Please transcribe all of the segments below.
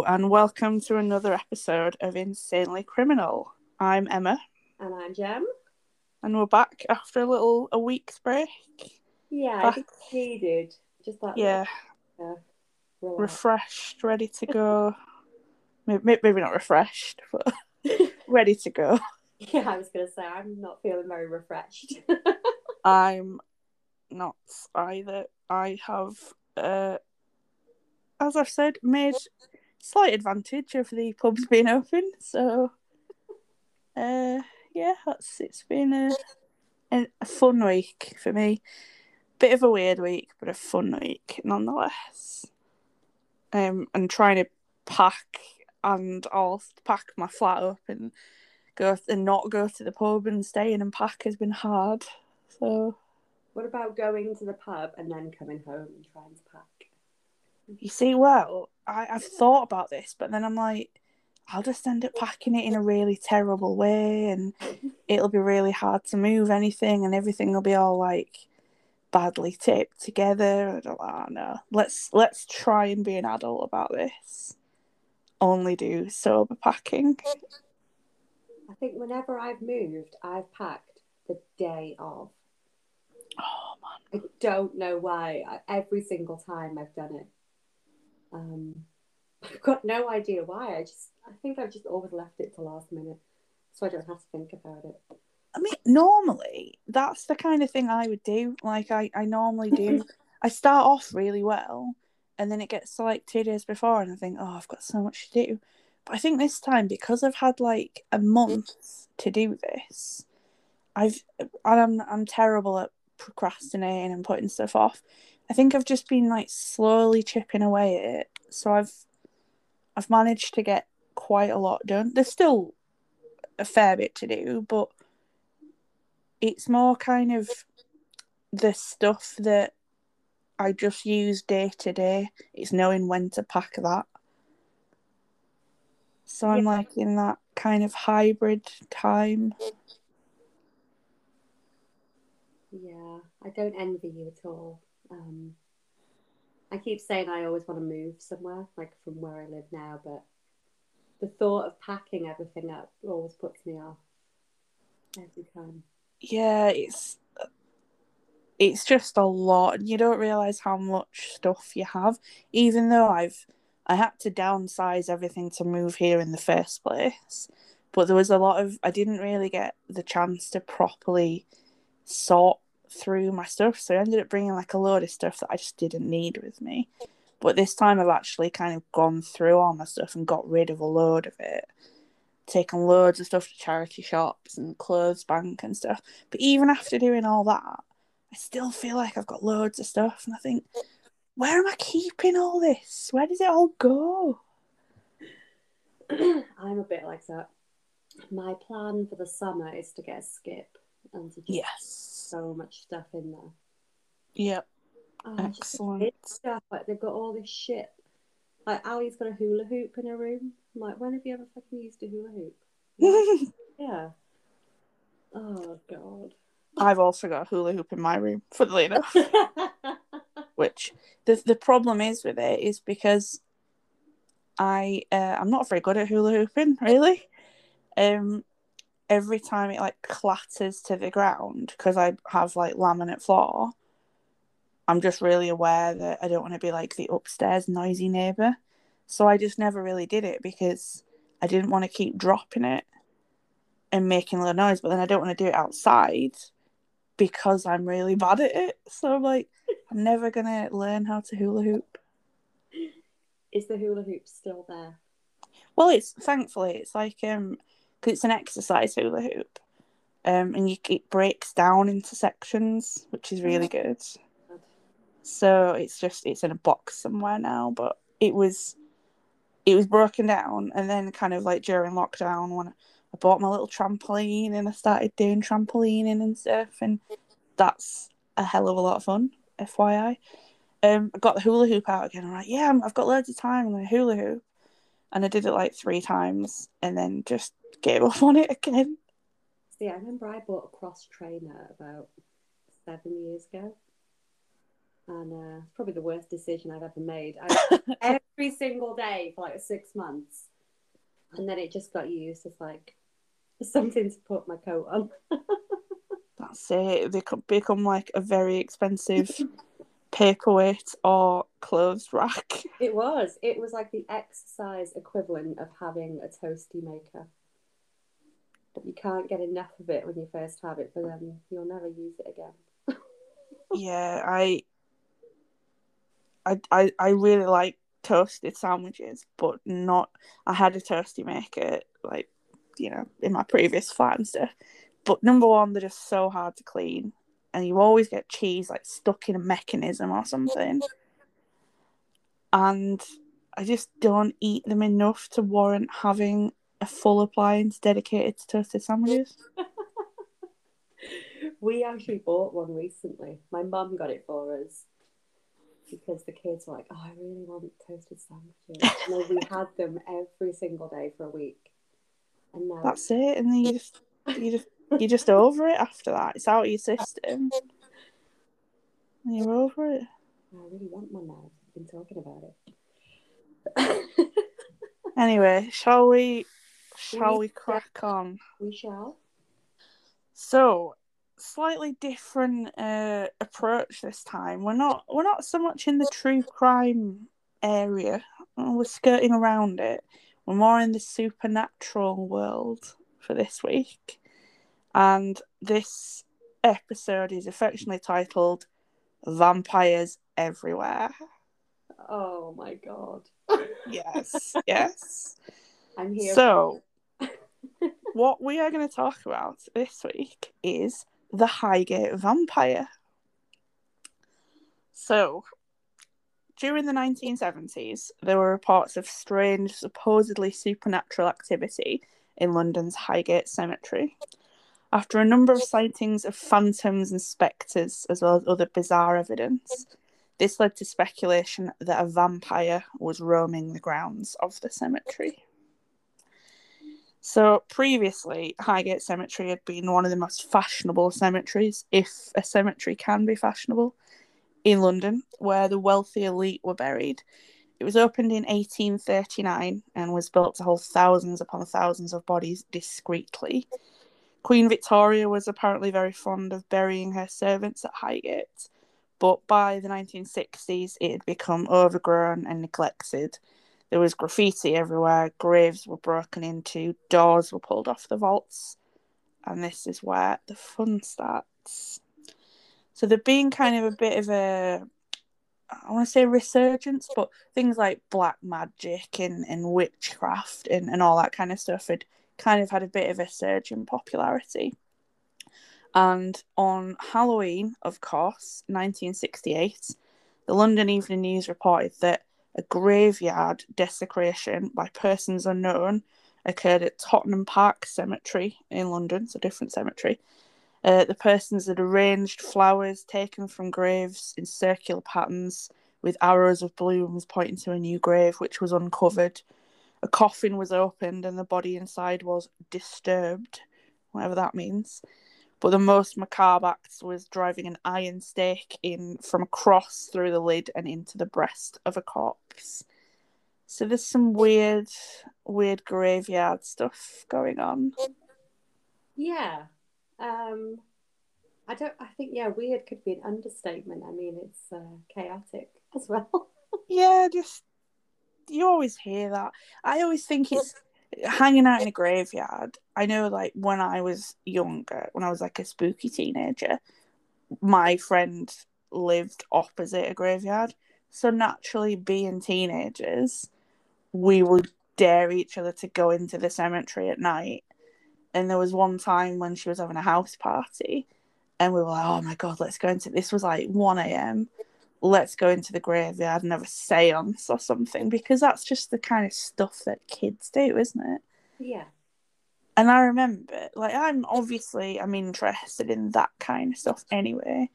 Hello, and welcome to another episode of Insanely Criminal. I'm Emma, And I'm Jem. and we're back after a little a week's break. Yeah, I Back. think it's needed. Just that. Yeah, refreshed, ready to go. Maybe, maybe not refreshed, but ready to go. yeah, I was gonna say I'm not feeling very refreshed. I'm not either. I have, uh, as I've said, made slight advantage of the pubs being open. So, uh, yeah, that's it's been a, a a fun week for me. Bit of a weird week, but a fun week nonetheless. Um, and trying to pack and all pack my flat up and go and not go to the pub and stay in and pack has been hard. So what about going to the pub and then coming home and trying to pack? You see, well, I, I've thought about this, but then I'm like, I'll just end up packing it in a really terrible way, and it'll be really hard to move anything, and everything will be all like badly taped together. I'm like, oh, no, let's let's try and be an adult about this. Only do sober packing. I think whenever I've moved, I've packed the day of. Oh man, I don't know why. Every single time I've done it. Um, I've got no idea why. I just, I think I've just always left it to last minute, so I don't have to think about it. I mean, normally that's the kind of thing I would do. Like I, I normally do. I start off really well, and then it gets to like two days before, and I think, oh, I've got so much to do. But I think this time because I've had like a month to do this, I've and I'm I'm terrible at procrastinating and putting stuff off. I think I've just been like slowly chipping away at it. So I've I've managed to get quite a lot done. There's still a fair bit to do, but it's more kind of the stuff that I just use day to day. It's knowing when to pack that. So I'm Yeah. like in that kind of hybrid time. Yeah, I don't envy you at all. Um, I keep saying I always want to move somewhere, like from where I live now, but the thought of packing everything up always puts me off every time. Yeah, it's it's just a lot and you don't realize how much stuff you have even though I've I had to downsize everything to move here in the first place. But there was a lot of I didn't really get the chance to properly sort through my stuff. So I ended up bringing like a load of stuff that I just didn't need with me. But this time I've actually kind of gone through all my stuff and got rid of a load of it. Taken loads of stuff to charity shops and clothes bank and stuff. But even after doing all that, I still feel like I've got loads of stuff and I think, where am I keeping all this? Where does it all go? I'm a bit like that. My plan for the summer is to get a skip and to just Yes. So much stuff in there. Yep. Oh, I just Excellent. stuff like they've got all this shit. Like Ali's got a hula hoop in her room. I'm like, when have you ever fucking used a hula hoop? Yeah. Oh god. I've also got a hula hoop in my room, funnily enough. Which the the problem is with it is because I uh, I'm not very good at hula hooping, really. Um, every time it like clatters to the ground because I have like laminate floor, I'm just really aware that I don't want to be like the upstairs noisy neighbor. So I just never really did it because I didn't want to keep dropping it and making a lot of noise. But then I don't want to do it outside because I'm really bad at it. So I'm like, I'm never gonna learn how to hula hoop. Is the hula hoop still there? Well, it's thankfully it's like um, it's an exercise hula hoop, um, and you it breaks down into sections, which is really good. So it's just it's in a box somewhere now, but it was it was broken down, and then kind of like during lockdown when I bought my little trampoline and I started doing trampolining and stuff, and that's a hell of a lot of fun. FYI, um, I got the hula hoop out again. I'm like, yeah, I've got loads of time. I'm gonna hula hoop, and I did it like three times, and then just gave up on it again. See, I remember I bought a cross trainer about seven years ago. And uh, it's probably the worst decision I've ever made. I, every single day for like six months, and then it just got used as like something to put my coat on. That's it. They could become like a very expensive paperweight or clothes rack. It was. It was like the exercise equivalent of having a toasty maker. But you can't get enough of it when you first have it, but then you'll never use it again. yeah, I, I, I, I really like toasted sandwiches, but not. I had a toasty maker, like you know, in my previous flat and stuff. But number one, they're just so hard to clean, and you always get cheese like stuck in a mechanism or something. And I just don't eat them enough to warrant having a full appliance dedicated to toasted sandwiches. we actually bought one recently. My mum got it for us because the kids were like, "Oh, I really want toasted sandwiches." and we had them every single day for a week, and now that's it. And then you just you just you're just over it after that. It's out of your system. And you're over it. I really want one now. I've been talking about it. anyway, shall we shall we, crack on? We shall. So, slightly different uh, approach this time. We're not we're not so much in the true crime area. We're skirting around it. We're more in the supernatural world for this week. And this episode is affectionately titled Vampires Everywhere. Oh my god. yes, yes. I'm here. So, what we are going to talk about this week is the Highgate Vampire. So, during the 1970s, there were reports of strange, supposedly supernatural activity in London's Highgate Cemetery. After a number of sightings of phantoms and spectres, as well as other bizarre evidence, this led to speculation that a vampire was roaming the grounds of the cemetery. So, previously, Highgate Cemetery had been one of the most fashionable cemeteries, if a cemetery can be fashionable, in London, where the wealthy elite were buried. It was opened in 1839 and was built to hold thousands upon thousands of bodies discreetly. Queen Victoria was apparently very fond of burying her servants at Highgate, but by the 1960s it had become overgrown and neglected. There was graffiti everywhere, graves were broken into, doors were pulled off the vaults, and this is where the fun starts. So there being kind of a bit of a I want to say resurgence, but things like black magic and, and witchcraft and, and all that kind of stuff had kind of had a bit of a surge in popularity. And on Halloween, of course, 1968, the London Evening News reported that a graveyard desecration by persons unknown occurred at Tottenham Park Cemetery in London, so a different cemetery. Uh, the persons had arranged flowers taken from graves in circular patterns with arrows of blooms pointing to a new grave, which was uncovered a coffin was opened and the body inside was disturbed, whatever that means. But the most macabre act was driving an iron stake in from across through the lid and into the breast of a corpse. So there's some weird, weird graveyard stuff going on. Yeah. Um, I don't. I think yeah, weird could be an understatement. I mean, it's uh, chaotic as well. yeah, just you always hear that. I always think it's hanging out in a graveyard. I know, like when I was younger, when I was like a spooky teenager, my friend lived opposite a graveyard. So naturally, being teenagers, we would dare each other to go into the cemetery at night. And there was one time when she was having a house party, and we were like, "Oh my god, let's go into." This was like one a.m let's go into the graveyard and have a seance or something because that's just the kind of stuff that kids do, isn't it? Yeah. And I remember, like, I'm obviously I'm interested in that kind of stuff anyway,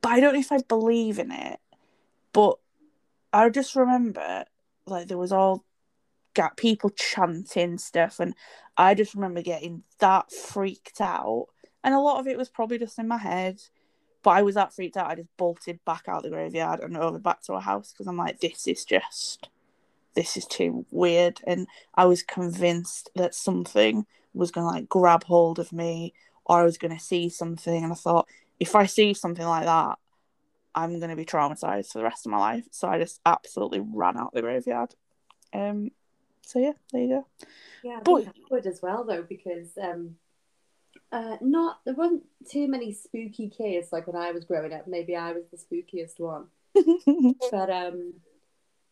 but I don't know if I believe in it. But I just remember, like, there was all got people chanting stuff, and I just remember getting that freaked out. And a lot of it was probably just in my head But I was that freaked out. I just bolted back out the graveyard and over back to our house because I'm like, this is just, this is too weird. And I was convinced that something was going to like grab hold of me or I was going to see something. And I thought, if I see something like that, I'm going to be traumatized for the rest of my life. So I just absolutely ran out the graveyard. Um, so yeah, there you go. Yeah, I But- would as well though because um, uh, not there weren't too many spooky kids like when I was growing up. Maybe I was the spookiest one, but um,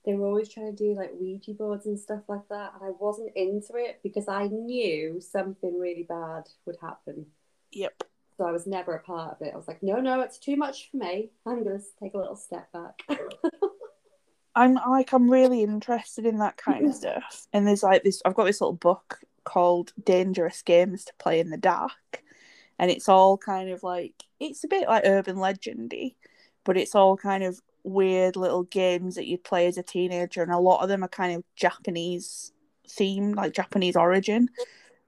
they were always trying to do like Ouija boards and stuff like that, and I wasn't into it because I knew something really bad would happen. yep. So I was never a part of it. I was like, no, no, it's too much for me. I'm gonna take a little step back. I'm like I'm really interested in that kind of stuff. And there's like this I've got this little book called Dangerous Games to Play in the Dark. And it's all kind of like it's a bit like urban legendy, but it's all kind of weird little games that you'd play as a teenager and a lot of them are kind of Japanese themed, like Japanese origin.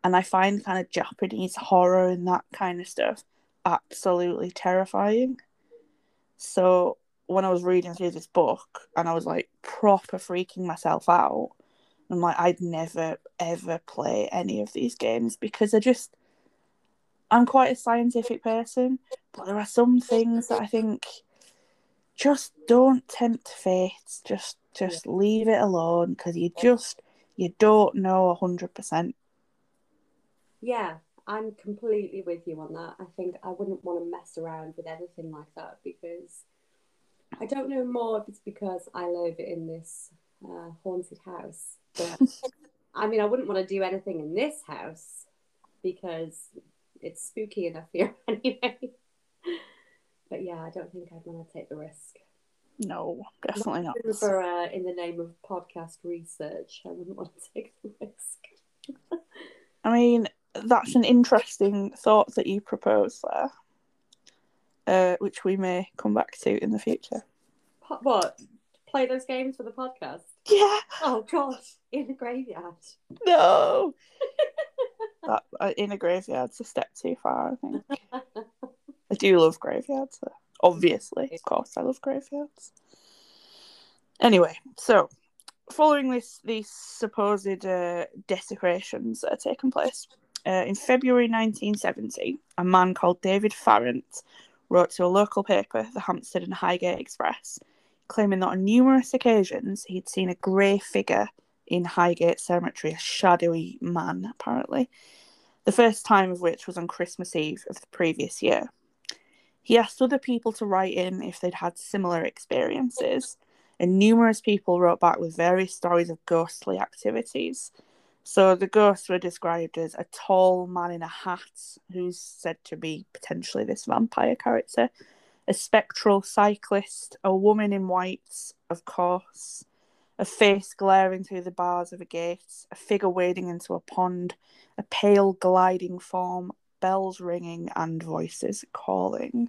And I find kind of Japanese horror and that kind of stuff absolutely terrifying. So when I was reading through this book and I was like proper freaking myself out, I'm like, I'd never ever play any of these games because I just I'm quite a scientific person, but there are some things that I think just don't tempt fate. Just just leave it alone because you just you don't know hundred percent. Yeah, I'm completely with you on that. I think I wouldn't want to mess around with anything like that because I don't know more if it's because I live in this uh, haunted house. But I mean, I wouldn't want to do anything in this house because it's spooky enough here anyway. But yeah, I don't think I'd want to take the risk. No, definitely not. Even For uh, in the name of podcast research, I wouldn't want to take the risk. I mean, that's an interesting thought that you propose there, uh, which we may come back to in the future. What? Play those games for the podcast? Yeah, Oh gosh, in the graveyard. no. that uh, in a graveyard's a step too far, I think. I do love graveyards, though. obviously, of course, I love graveyards. Anyway, so following this, these supposed uh, desecrations that are taking place, uh, in February 1970, a man called David Farrant wrote to a local paper, the Hampstead and Highgate Express, claiming that on numerous occasions he'd seen a grey figure in Highgate Cemetery, a shadowy man, apparently. The first time of which was on Christmas Eve of the previous year. He asked other people to write in if they'd had similar experiences, and numerous people wrote back with various stories of ghostly activities. So the ghosts were described as a tall man in a hat who's said to be potentially this vampire character, a spectral cyclist, a woman in whites, of course, a face glaring through the bars of a gate, a figure wading into a pond, a pale gliding form, bells ringing, and voices calling.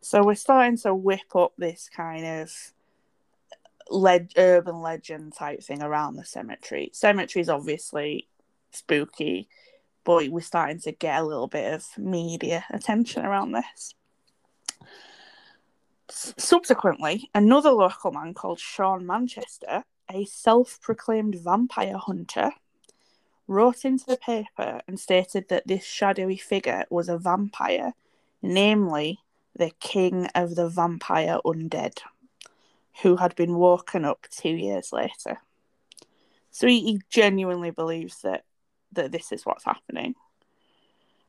So we're starting to whip up this kind of leg- urban legend type thing around the cemetery. Cemetery is obviously spooky, but we're starting to get a little bit of media attention around this. Subsequently, another local man called Sean Manchester, a self proclaimed vampire hunter, wrote into the paper and stated that this shadowy figure was a vampire, namely the king of the vampire undead, who had been woken up two years later. So he, he genuinely believes that, that this is what's happening.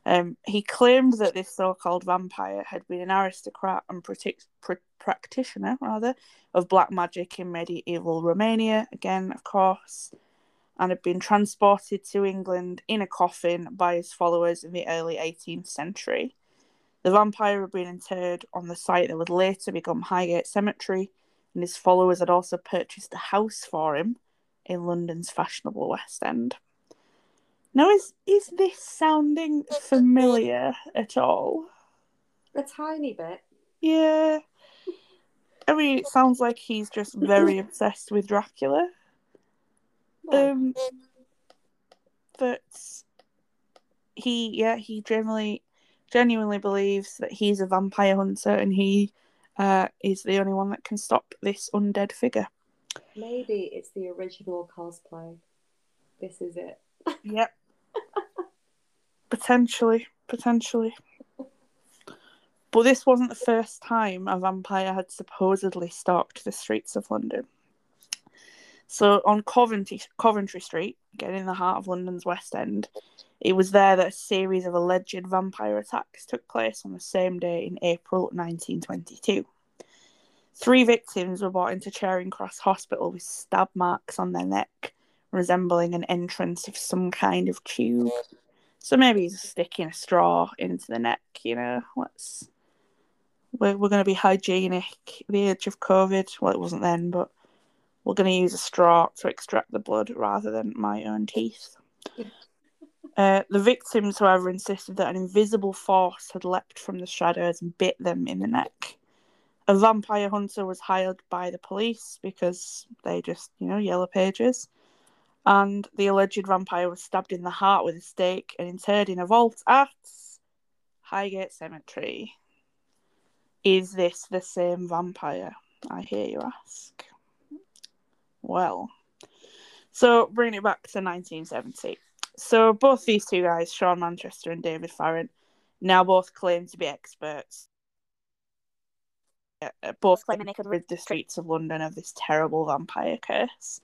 Um, he claimed that this so-called vampire had been an aristocrat and pr- practitioner, rather, of black magic in medieval Romania. Again, of course, and had been transported to England in a coffin by his followers in the early 18th century. The vampire had been interred on the site that would later become Highgate Cemetery, and his followers had also purchased a house for him in London's fashionable West End. Now, is is this sounding familiar at all? A tiny bit. Yeah. I mean, it sounds like he's just very obsessed with Dracula. Um, but he, yeah, he generally genuinely believes that he's a vampire hunter and he uh, is the only one that can stop this undead figure. Maybe it's the original cosplay. This is it. Yep. Potentially, potentially. But this wasn't the first time a vampire had supposedly stalked the streets of London. So on Coventry, Coventry Street, again in the heart of London's West End, it was there that a series of alleged vampire attacks took place on the same day in April 1922. Three victims were brought into Charing Cross Hospital with stab marks on their neck, resembling an entrance of some kind of tube. So maybe he's sticking a straw into the neck, you know. Let's we're, we're going to be hygienic. At the age of COVID, well, it wasn't then, but we're going to use a straw to extract the blood rather than my own teeth. Uh, the victims, however, insisted that an invisible force had leapt from the shadows and bit them in the neck. A vampire hunter was hired by the police because they just, you know, yellow pages. And the alleged vampire was stabbed in the heart with a stake and interred in a vault at Highgate Cemetery. Is this the same vampire? I hear you ask. Well, so bringing it back to 1970. So both these two guys, Sean Manchester and David Farrant, now both claim to be experts. Uh, both claiming they could rid the streets of London of this terrible vampire curse.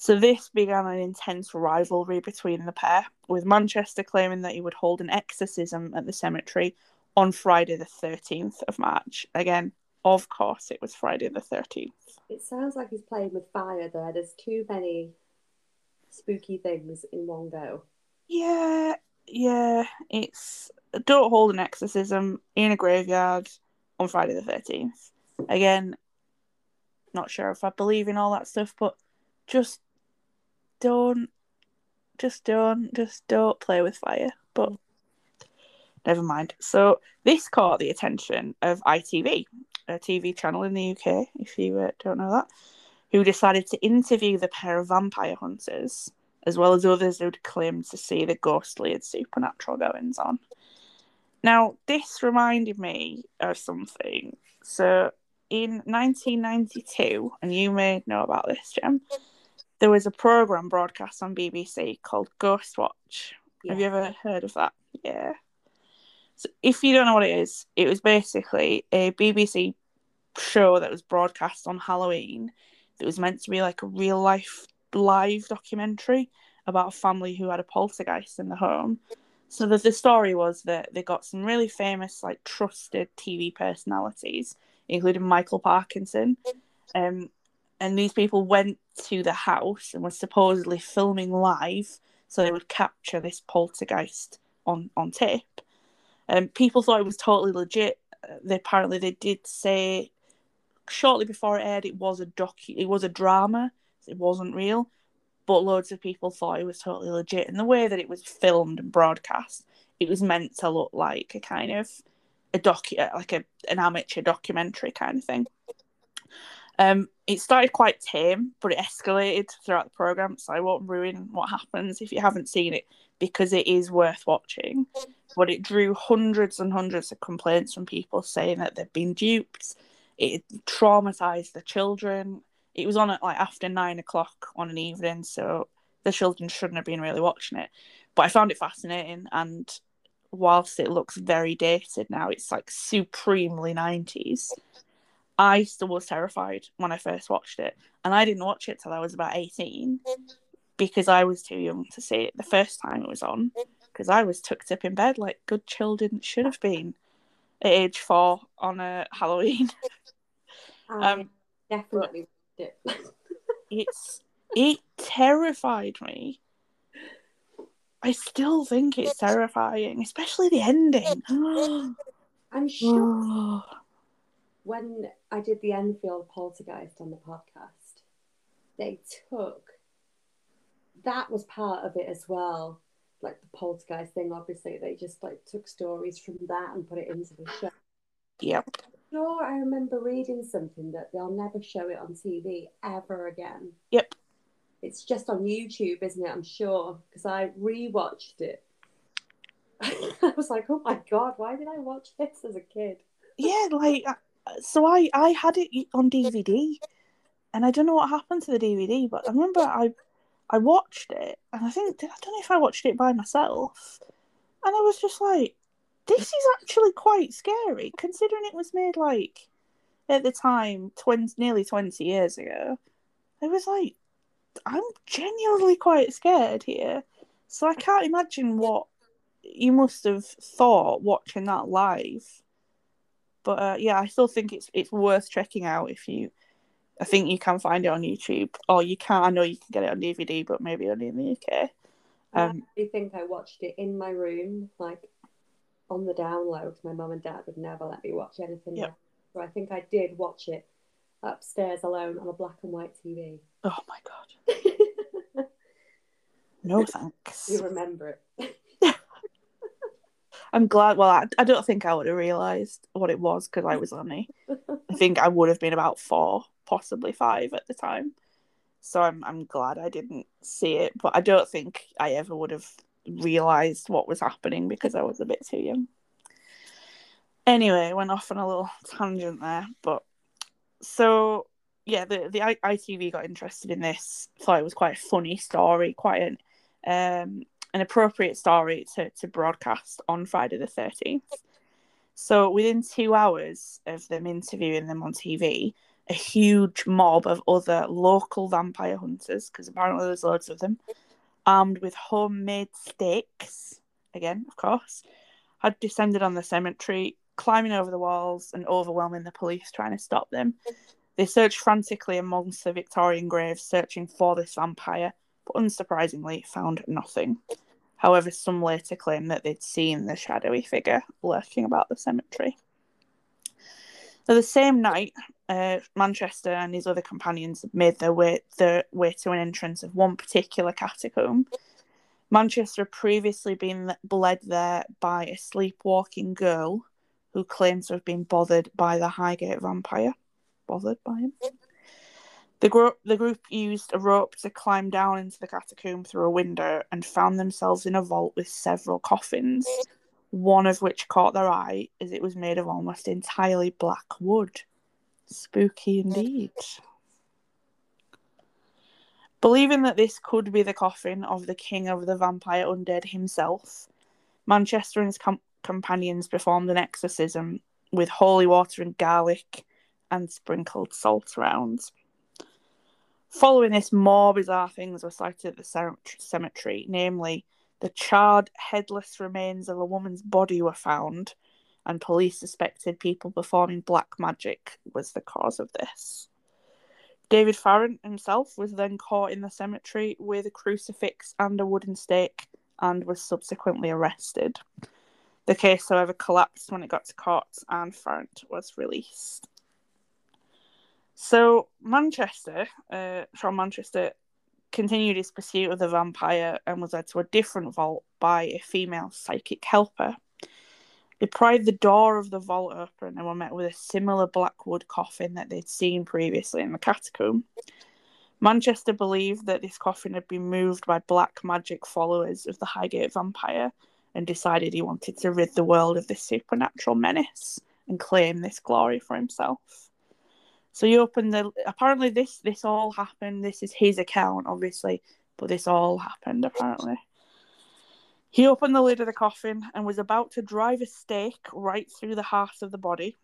So this began an intense rivalry between the pair, with Manchester claiming that he would hold an exorcism at the cemetery on Friday the 13th of March. Again, of course, it was Friday the 13th. It sounds like he's playing with fire there. There's too many spooky things in one go. Yeah, yeah. It's don't hold an exorcism in a graveyard on Friday the 13th. Again, not sure if I believe in all that stuff, but just don't, just don't, just don't play with fire. But never mind. So this caught the attention of ITV, a TV channel in the UK, if you uh, don't know that, who decided to interview the pair of vampire hunters, as well as others who'd claimed to see the ghostly and supernatural goings on. Now, this reminded me of something. So, in 1992, and you may know about this, Jem, there was a program broadcast on BBC called Ghostwatch. Yeah. Have you ever heard of that? Yeah. So if you don't know what it is, it was basically a BBC show that was broadcast on Halloween that was meant to be like a real life live documentary about a family who had a poltergeist in the home. So the, the story was that they got some really famous, like trusted TV personalities, including Michael Parkinson. Um, and these people went to the house and were supposedly filming live so they would capture this poltergeist on, on tape. Um, people thought it was totally legit. They apparently they did say shortly before it aired it was a docu it was a drama. It wasn't real, but loads of people thought it was totally legit. And the way that it was filmed and broadcast, it was meant to look like a kind of a docu like a an amateur documentary kind of thing. Um, it started quite tame, but it escalated throughout the program, so I won't ruin what happens if you haven't seen it because it is worth watching but it drew hundreds and hundreds of complaints from people saying that they've been duped. It traumatized the children. It was on at like after nine o'clock on an evening, so the children shouldn't have been really watching it. But I found it fascinating, and whilst it looks very dated now, it's like supremely nineties. I still was terrified when I first watched it, and I didn't watch it till I was about eighteen because I was too young to see it the first time it was on because I was tucked up in bed like good children should have been at age four on a Halloween. um, definitely it. it's it terrified me. I still think it's terrifying, especially the ending. I'm sure when I did the Enfield Poltergeist on the podcast, they took that was part of it as well like the poltergeist thing obviously they just like took stories from that and put it into the show. Yep. Sure i remember reading something that they'll never show it on tv ever again. Yep. It's just on youtube isn't it? I'm sure because i rewatched it. I was like, oh my god, why did I watch this as a kid? Yeah, like so I I had it on DVD, and I don't know what happened to the DVD, but I remember I I watched it, and I think I don't know if I watched it by myself, and I was just like, this is actually quite scary, considering it was made like at the time, 20, nearly twenty years ago. I was like, I'm genuinely quite scared here. So I can't imagine what you must have thought watching that live. But uh, yeah, I still think it's it's worth checking out if you. I think you can find it on YouTube, or you can. I know you can get it on DVD, but maybe only in the UK. Um, I think I watched it in my room, like on the download. My mum and dad would never let me watch anything. Yep. So I think I did watch it upstairs alone on a black and white TV. oh my god, no thanks. you remember it? I'm glad. Well, I, I don't think I would have realised what it was because I was only. I think I would have been about four, possibly five at the time. So I'm I'm glad I didn't see it, but I don't think I ever would have realised what was happening because I was a bit too young. Anyway, went off on a little tangent there, but so yeah, the the ITV got interested in this. Thought it was quite a funny story, quite an um an appropriate story to, to broadcast on Friday the 13th. So within two hours of them interviewing them on TV, a huge mob of other local vampire hunters, because apparently there's loads of them, armed with homemade sticks, again, of course, had descended on the cemetery, climbing over the walls and overwhelming the police trying to stop them. They searched frantically amongst the Victorian graves, searching for this vampire, but unsurprisingly found nothing. However, some later claimed that they'd seen the shadowy figure lurking about the cemetery. So the same night, uh, Manchester and his other companions made their way, their way to an entrance of one particular catacomb. Manchester had previously been led there by a sleepwalking girl who claims to have been bothered by the Highgate vampire. Bothered by him? The group, the group used a rope to climb down into the catacomb through a window and found themselves in a vault with several coffins, one of which caught their eye as it was made of almost entirely black wood. Spooky indeed. Believing that this could be the coffin of the king of the vampire undead himself, Manchester and his com- companions performed an exorcism with holy water and garlic and sprinkled salt around. Following this, more bizarre things were sighted at the cemetery, namely, the charred, headless remains of a woman's body were found, and police suspected people performing black magic was the cause of this. David Farrant himself was then caught in the cemetery with a crucifix and a wooden stake and was subsequently arrested. The case, however, collapsed when it got to court and Farrant was released. So Manchester, uh, from Manchester, continued his pursuit of the vampire and was led to a different vault by a female psychic helper. They pried the door of the vault open and were met with a similar blackwood coffin that they'd seen previously in the catacomb. Manchester believed that this coffin had been moved by black magic followers of the Highgate vampire and decided he wanted to rid the world of this supernatural menace and claim this glory for himself. So he opened the. Apparently, this this all happened. This is his account, obviously, but this all happened apparently. He opened the lid of the coffin and was about to drive a stake right through the heart of the body.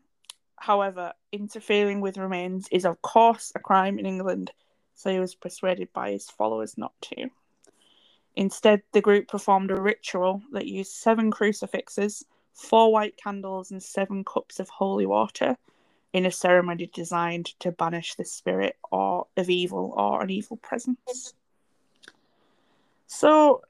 However, interfering with remains is, of course, a crime in England, so he was persuaded by his followers not to. Instead, the group performed a ritual that used seven crucifixes, four white candles, and seven cups of holy water in a ceremony designed to banish the spirit or of evil or an evil presence. So,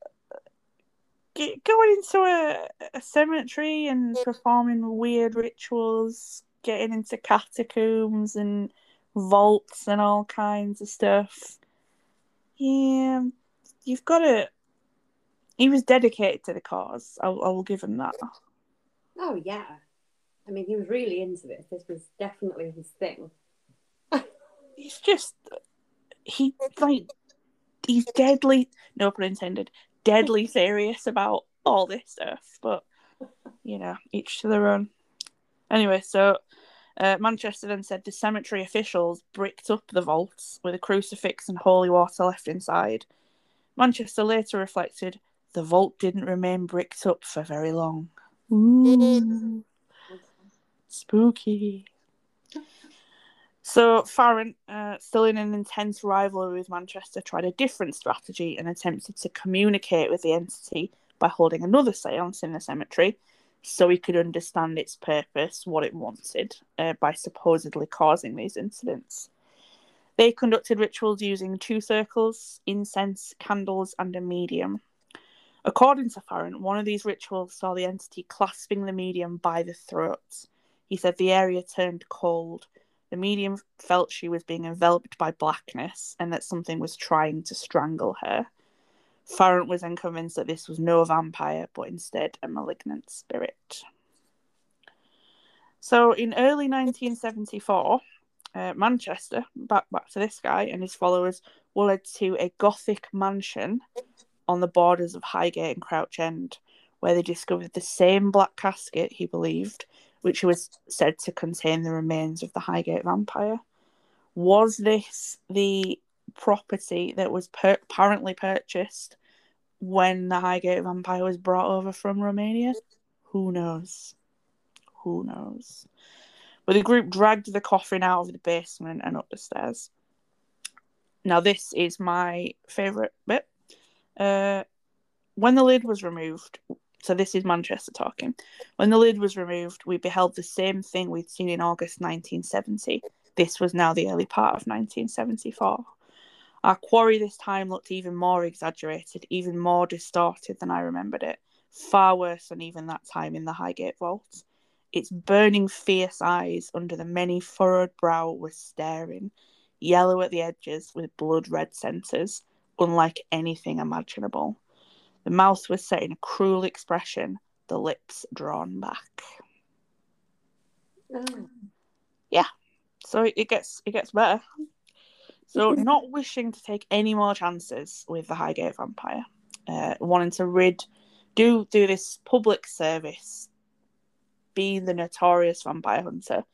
going into a, a cemetery and performing weird rituals, getting into catacombs and vaults and all kinds of stuff. Yeah, you've got to. He was dedicated to the cause. I, I will give him that. Oh yeah, I mean, he was really into this. This was definitely his thing. He's just he like he's deadly no pun intended deadly serious about all this stuff but you know, each to their own. Anyway, so uh, Manchester then said the cemetery officials bricked up the vaults with a crucifix and holy water left inside. Manchester later reflected the vault didn't remain bricked up for very long. Ooh, spooky. So Farrant, uh, still in an intense rivalry with Manchester, tried a different strategy and attempted to communicate with the entity by holding another séance in the cemetery, so he could understand its purpose, what it wanted, uh, by supposedly causing these incidents. They conducted rituals using two circles, incense, candles, and a medium. According to Farrant, one of these rituals saw the entity clasping the medium by the throat. He said the area turned cold the medium felt she was being enveloped by blackness and that something was trying to strangle her. Farrant was then convinced that this was no vampire, but instead a malignant spirit. So in early 1974, uh, Manchester, back back to this guy and his followers, were led to a Gothic mansion on the borders of Highgate and Crouch End, where they discovered the same black casket, he believed, which was said to contain the remains of the Highgate vampire. Was this the property that was per- apparently purchased when the Highgate vampire was brought over from Romania? Who knows? Who knows? But the group dragged the coffin out of the basement and up the stairs. Now, this is my favourite bit. Uh, when the lid was removed, so this is Manchester talking. When the lid was removed, we beheld the same thing we'd seen in August 1970. This was now the early part of 1974. Our quarry this time looked even more exaggerated, even more distorted than I remembered it. Far worse than even that time in the Highgate vault. Its burning, fierce eyes under the many furrowed brow were staring, yellow at the edges with blood red centres, unlike anything imaginable. The mouth was set in a cruel expression, the lips drawn back. Oh. Yeah, so it gets it gets better. So, not wishing to take any more chances with the Highgate vampire, uh, wanting to rid, do do this public service, being the notorious vampire hunter.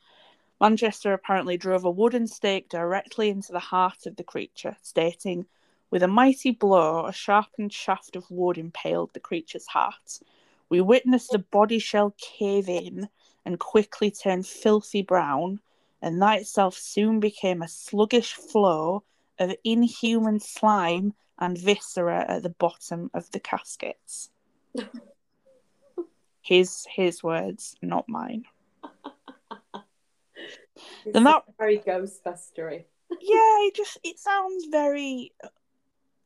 Manchester apparently drove a wooden stake directly into the heart of the creature, stating, with a mighty blow, a sharpened shaft of wood impaled the creature's heart. We witnessed the body shell cave in and quickly turn filthy brown, and that itself soon became a sluggish flow of inhuman slime and viscera at the bottom of the caskets. his his words, not mine. Then that- very ghostbustery. yeah, it just it sounds very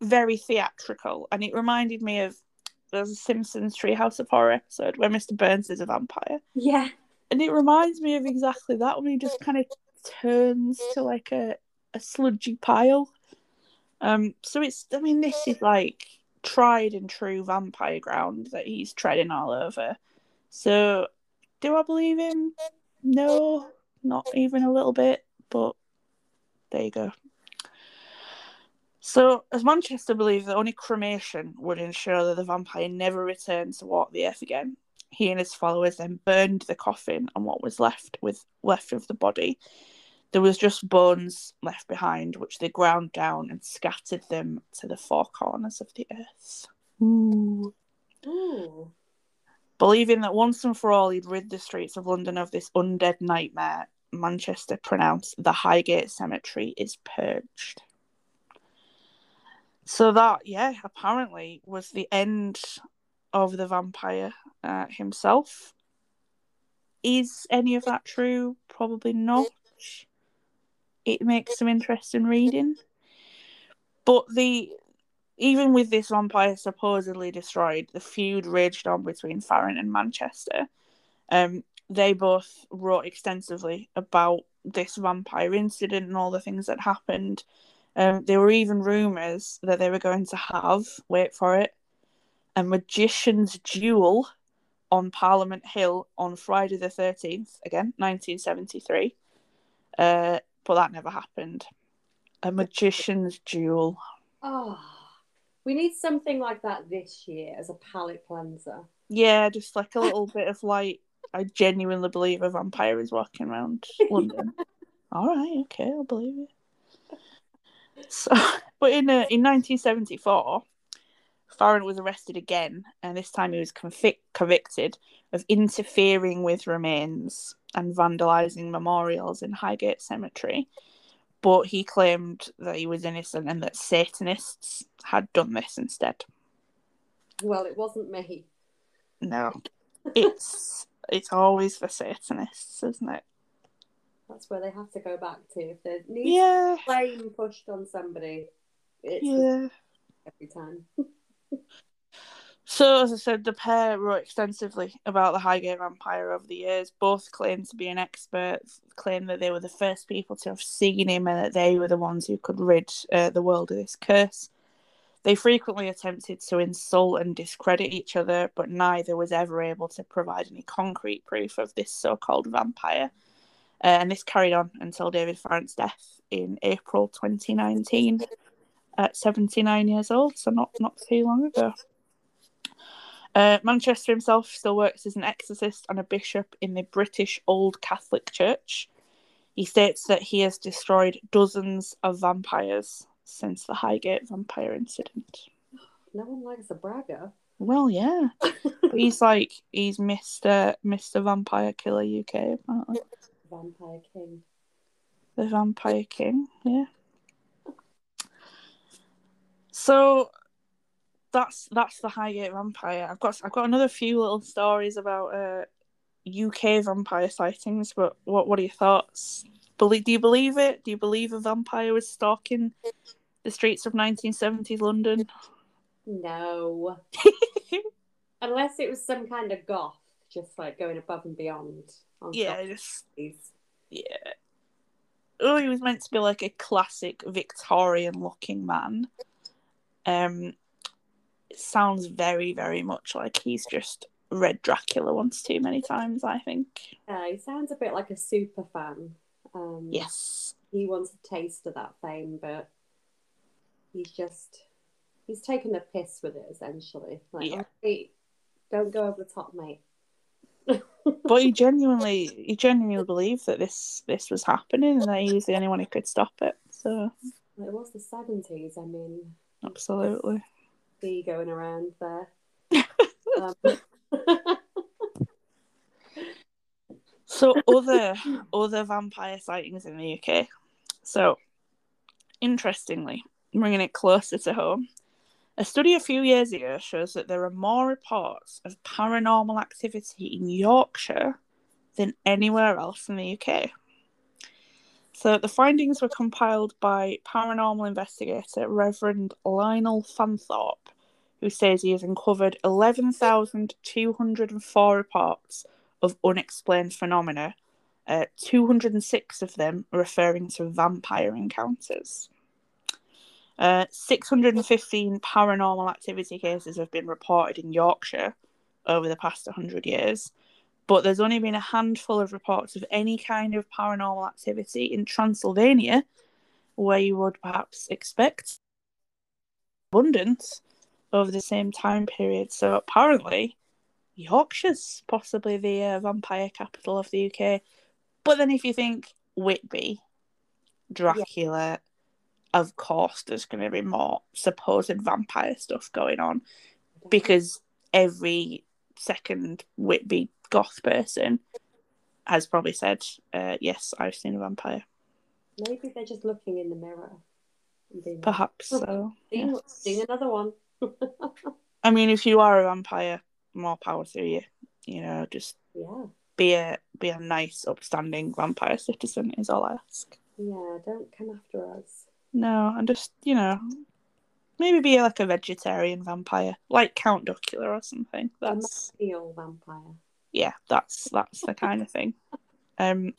very theatrical and it reminded me of there's a Simpsons Treehouse of Horror episode where Mr. Burns is a vampire. Yeah. And it reminds me of exactly that when he just kind of turns to like a, a sludgy pile. Um so it's I mean this is like tried and true vampire ground that he's treading all over. So do I believe him? No, not even a little bit, but there you go. So, as Manchester believed that only cremation would ensure that the vampire never returned to walk the earth again, he and his followers then burned the coffin and what was left with left of the body. There was just bones left behind, which they ground down and scattered them to the four corners of the earth. Ooh. Ooh. Believing that once and for all he'd rid the streets of London of this undead nightmare, Manchester pronounced the Highgate Cemetery is purged. So that, yeah, apparently was the end of the vampire uh, himself. Is any of that true? Probably not. It makes some interesting reading. But the even with this vampire supposedly destroyed, the feud raged on between Farrant and Manchester. Um, they both wrote extensively about this vampire incident and all the things that happened. Um, there were even rumours that they were going to have, wait for it, a magician's duel on Parliament Hill on Friday the 13th, again, 1973. Uh, but that never happened. A magician's duel. Oh. We need something like that this year as a palate cleanser. Yeah, just like a little bit of like, I genuinely believe a vampire is walking around London. All right, okay, I'll believe it. So, but in uh, in 1974, Farrant was arrested again, and this time he was convic- convicted of interfering with remains and vandalising memorials in Highgate Cemetery. But he claimed that he was innocent and that Satanists had done this instead. Well, it wasn't me. No, it's it's always the Satanists, isn't it? That's where they have to go back to. If there needs Yeah, blame pushed on somebody, it's yeah. every time. So, as I said, the pair wrote extensively about the Highgate vampire over the years. Both claimed to be an expert, claimed that they were the first people to have seen him and that they were the ones who could rid uh, the world of this curse. They frequently attempted to insult and discredit each other, but neither was ever able to provide any concrete proof of this so called vampire. Uh, and this carried on until David Farrant's death in April 2019 at 79 years old, so not, not too long ago. Uh, Manchester himself still works as an exorcist and a bishop in the British Old Catholic Church. He states that he has destroyed dozens of vampires since the Highgate vampire incident. No one likes a bragger. Well, yeah, he's like he's Mister Mister Vampire Killer UK apparently. Vampire King. the Vampire King. Yeah. So that's that's the Highgate Vampire. I've got I've got another few little stories about uh, UK vampire sightings. But what what are your thoughts? Believe do you believe it? Do you believe a vampire was stalking the streets of 1970s London? No. Unless it was some kind of goth, just like going above and beyond. On yeah, just yeah. Oh, he was meant to be like a classic Victorian looking man. Um, it sounds very, very much like he's just read Dracula once too many times. I think. Yeah, he sounds a bit like a super fan. Um, Yes. He wants a taste of that fame, but he's just he's taken a piss with it essentially. Like, Yeah. "Oh, don't go over the top, mate. But he genuinely, he genuinely believed that this this was happening, and that he was the only one who could stop it. So It was the seventies. I mean, absolutely. be going around there. um, So other other vampire sightings in the UK. So interestingly, bringing it closer to home, a study a few years ago shows that there are more reports of paranormal activity in Yorkshire than anywhere else in the UK. So the findings were compiled by paranormal investigator Reverend Lionel Fanthorpe, who says he has uncovered 11,204 reports of unexplained phenomena, uh, 206 of them referring to vampire encounters. Uh, 615 paranormal activity cases have been reported in Yorkshire over the past 100 years, but there's only been a handful of reports of any kind of paranormal activity in Transylvania, where you would perhaps expect abundance over the same time period. So apparently, Yorkshire's possibly the uh, vampire capital of the UK. But then if you think Whitby, Dracula, of course, there's going to be more supposed vampire stuff going on because every second Whitby goth person has probably said, uh, "Yes, I've seen a vampire." maybe they're just looking in the mirror. being like, Perhaps so. Seeing, yes. seeing another one. I mean, if you are a vampire, more power to you. You know, just yeah, be a be a nice, upstanding vampire citizen is all I ask. yeah. Don't come after us. No, and just you know, maybe be like a vegetarian vampire, like Count Duckula or something. That's Feel vampire. yeah, that's that's the kind of thing. Um,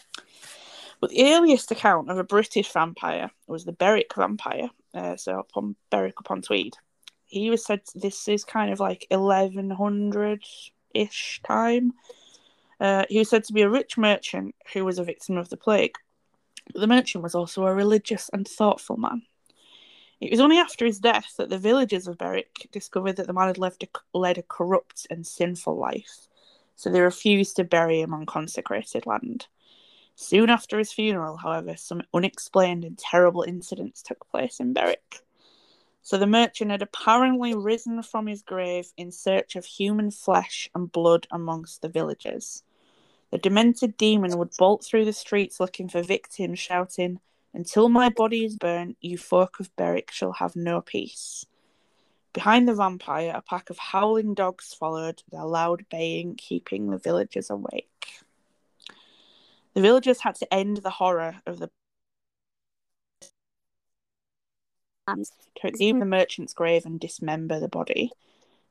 but the earliest account of a British vampire was the Berwick vampire. Uh, so upon Berwick upon Tweed, he was said this is kind of like eleven hundred ish time. Uh, he was said to be a rich merchant who was a victim of the plague. The merchant was also a religious and thoughtful man. It was only after his death that the villagers of Berwick discovered that the man had led a, led a corrupt and sinful life, so they refused to bury him on consecrated land. Soon after his funeral, however, some unexplained and terrible incidents took place in Berwick. So the merchant had apparently risen from his grave in search of human flesh and blood amongst the villagers. The demented demon would bolt through the streets looking for victims, shouting, Until my body is burnt, you folk of Berwick shall have no peace. Behind the vampire, a pack of howling dogs followed, their loud baying keeping the villagers awake. The villagers had to end the horror of the to exhume the merchant's grave and dismember the body.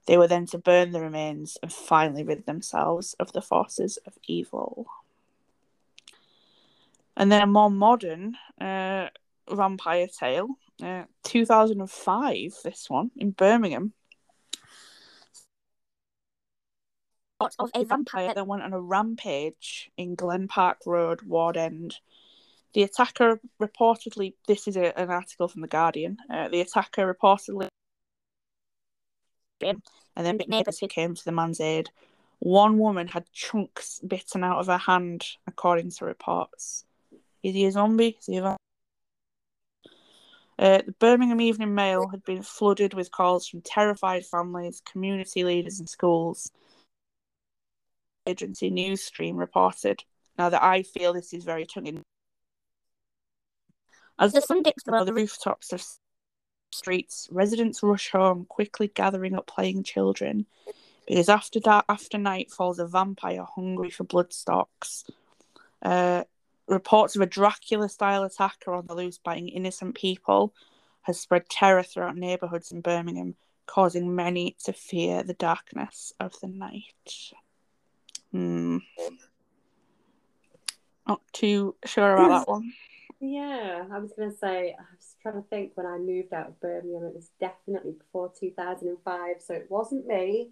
They were then to burn the remains and finally rid themselves of the forces of evil. And then a more modern uh, vampire tale, uh, 2005, this one, in Birmingham. Of a vampire that went on a rampage in Glen Park Road, Ward End. The attacker reportedly, this is a, an article from The Guardian, uh, the attacker reportedly and then neighbours who came to the man's aid. One woman had chunks bitten out of her hand, according to reports. Is he a zombie? Is he a? Uh, the Birmingham Evening Mail had been flooded with calls from terrified families, community leaders, and schools. Agency Newsstream reported. Now that I feel this is very tongue in. As the sun dips below the rooftops of streets, residents rush home, quickly gathering up playing children. Because after that, after night falls a vampire hungry for blood stalks. Uh, reports of a Dracula-style attacker on the loose biting innocent people has spread terror throughout neighbourhoods in Birmingham, causing many to fear the darkness of the night. Hmm. Not too sure about that one. Yeah, I was going to say, I was trying to think when I moved out of Birmingham, it was definitely before 2005, so it wasn't me.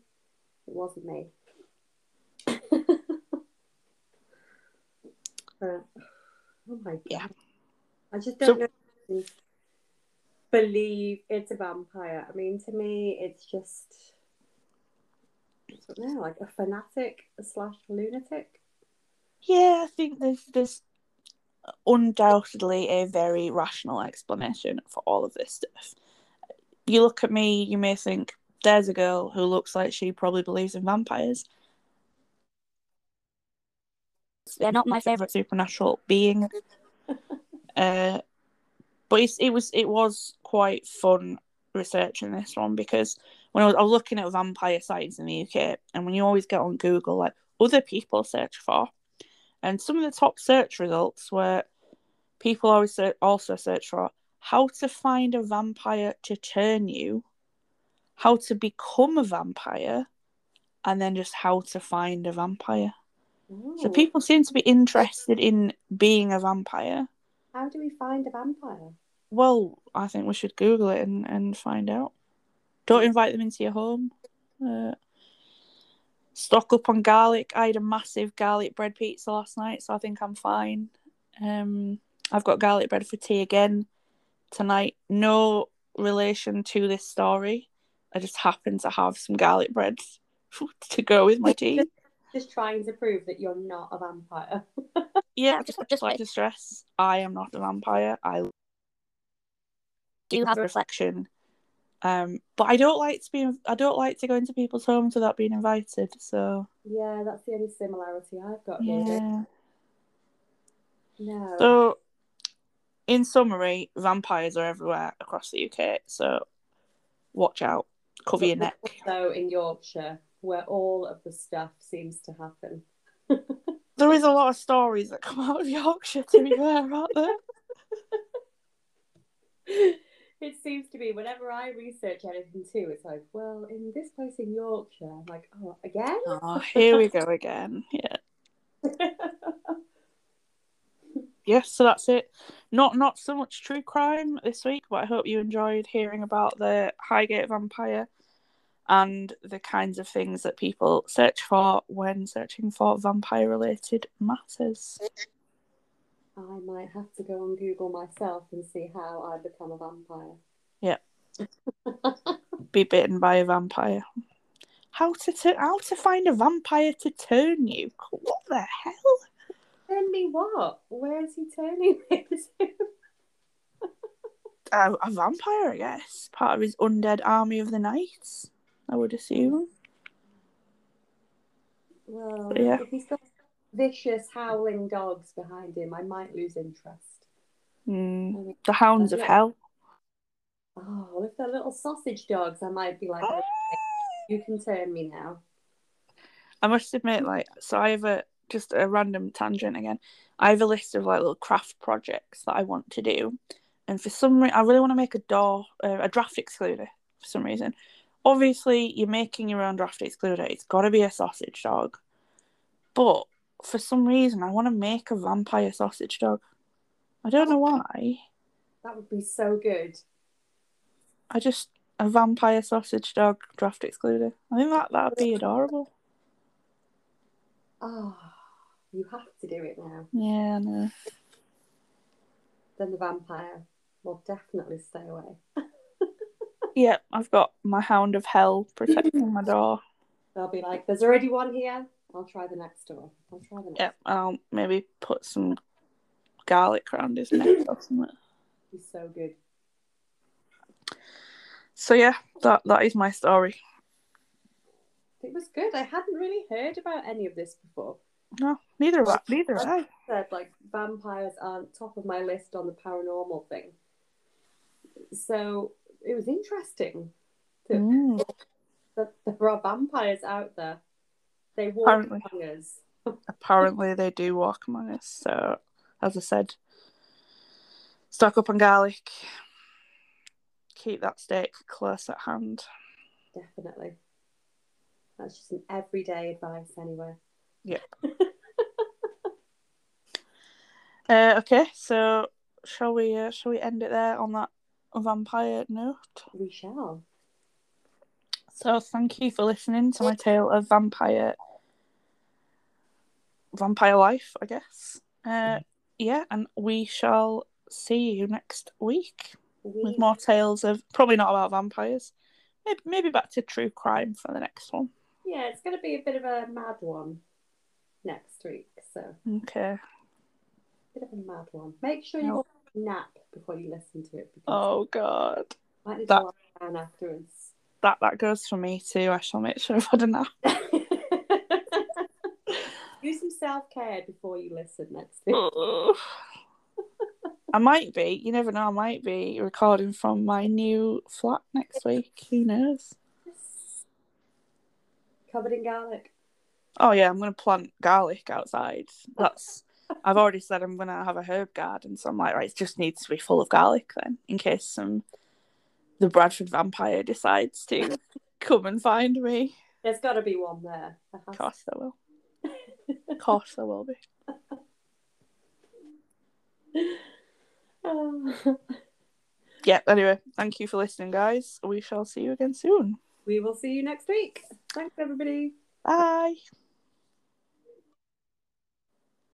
It wasn't me. but, oh my god. Yeah. I just don't so, know believe it's a vampire. I mean, to me, it's just, I don't know, like a fanatic slash lunatic. Yeah, I think there's there's undoubtedly a very rational explanation for all of this stuff. You look at me, you may think, there's a girl who looks like she probably believes in vampires. They're not my favourite supernatural being. uh, but it was it was quite fun researching this one because when I was, I was looking at vampire sites in the UK, and when you always get on Google, like other people search for, and some of the top search results were people always also search for how to find a vampire to turn you, how to become a vampire, and then just how to find a vampire. Ooh. So people seem to be interested in being a vampire. How do we find a vampire? Well, I think we should Google it and, and find out. Don't invite them into your home. Uh, stock up on garlic. I had a massive garlic bread pizza last night, so I think I'm fine. Um, I've got garlic bread for tea again tonight. No relation to this story. I just happen to have some garlic bread to go with my tea. Just trying to prove that you're not a vampire. yeah, just, just like to stress, I am not a vampire. I do have a reflection um, but I don't like to be. I don't like to go into people's homes without being invited. So yeah, that's the only similarity I've got. Yeah. No. So, in summary, vampires are everywhere across the UK. So, watch out. Cover so your neck. So in Yorkshire, where all of the stuff seems to happen. there is a lot of stories that come out of Yorkshire. To be fair, aren't there? it seems to be whenever I research anything too, it's like, well, in this place in Yorkshire, I'm like, oh, again? Oh, here we go again. Yeah. yes, so that's it. Not not so much true crime this week, but I hope you enjoyed hearing about the Highgate vampire and the kinds of things that people search for when searching for vampire related matters. I might have to go on Google myself and see how I become a vampire. Yeah. Be bitten by a vampire. How to turn? How to find a vampire to turn you? What the hell? Turn me what? Where is he turning me to? A, a vampire, I guess. Part of his undead army of the knights. I would assume. Well, Yeah. if he's got vicious howling dogs behind him, I might lose interest. I mean, The hounds of hell. oh, well, if they're little sausage dogs, I might be like, okay, you can turn me now. I must admit, like, so I have a just a random tangent again. I have a list of like little craft projects that I want to do, and for some reason, I really want to make a door, uh, a draft excluder. For some reason, obviously, you're making your own draft excluder. It's got to be a sausage dog, but for some reason, I want to make a vampire sausage dog. I don't know why. That would be so good. I just a vampire sausage dog draft excluder. I think that that'd be adorable. Oh, you have to do it now. Yeah, no. Then the vampire will definitely stay away. Yeah, I've got my hound of hell protecting my door. They'll be like, there's already one here. I'll try the next door. I'll try the next. Yeah, and I'll maybe put some garlic around his neck or something. He's so good. So yeah, that that is my story. It was good. I hadn't really heard about any of this before. No, neither of I. Neither I. said like vampires aren't top of my list on the paranormal thing. So it was interesting to, Mm. that there are vampires out there. They walk Apparently. among us. Apparently, they do walk among us. So, as I said, stock up on garlic. Keep that steak close at hand. Definitely. That's just an everyday advice anyway. Yep. Uh, okay, so shall we? Uh, shall we end it there on that vampire note? We shall. So thank you for listening to my tale of vampire vampire life, I guess. Uh, yeah, and we shall see you next week with more tales of probably not about vampires. Maybe, maybe back to true crime for the next one. yeah, it's going to be a bit of a mad one next week. So, Okay. bit of a mad one. Make sure you No. nap before you listen to it Oh God, I need that- to lie down afterwards. that that goes for me too. I shall make sure I've had enough. Do some self care before you listen next week. I might be. You never know. I might be recording from my new flat next week. Who knows? Covered in garlic. Oh yeah, I'm gonna plant garlic outside. That's I've already said I'm gonna have a herb garden, so I'm like, right, it just needs to be full of garlic then, in case some the Bradford vampire decides to come and find me. There's got to be one there. There Of course there will. Of course there will be. Oh. Yeah. Anyway, thank you for listening, guys. We shall see you again soon. we will see you next week. Thanks, everybody. Bye.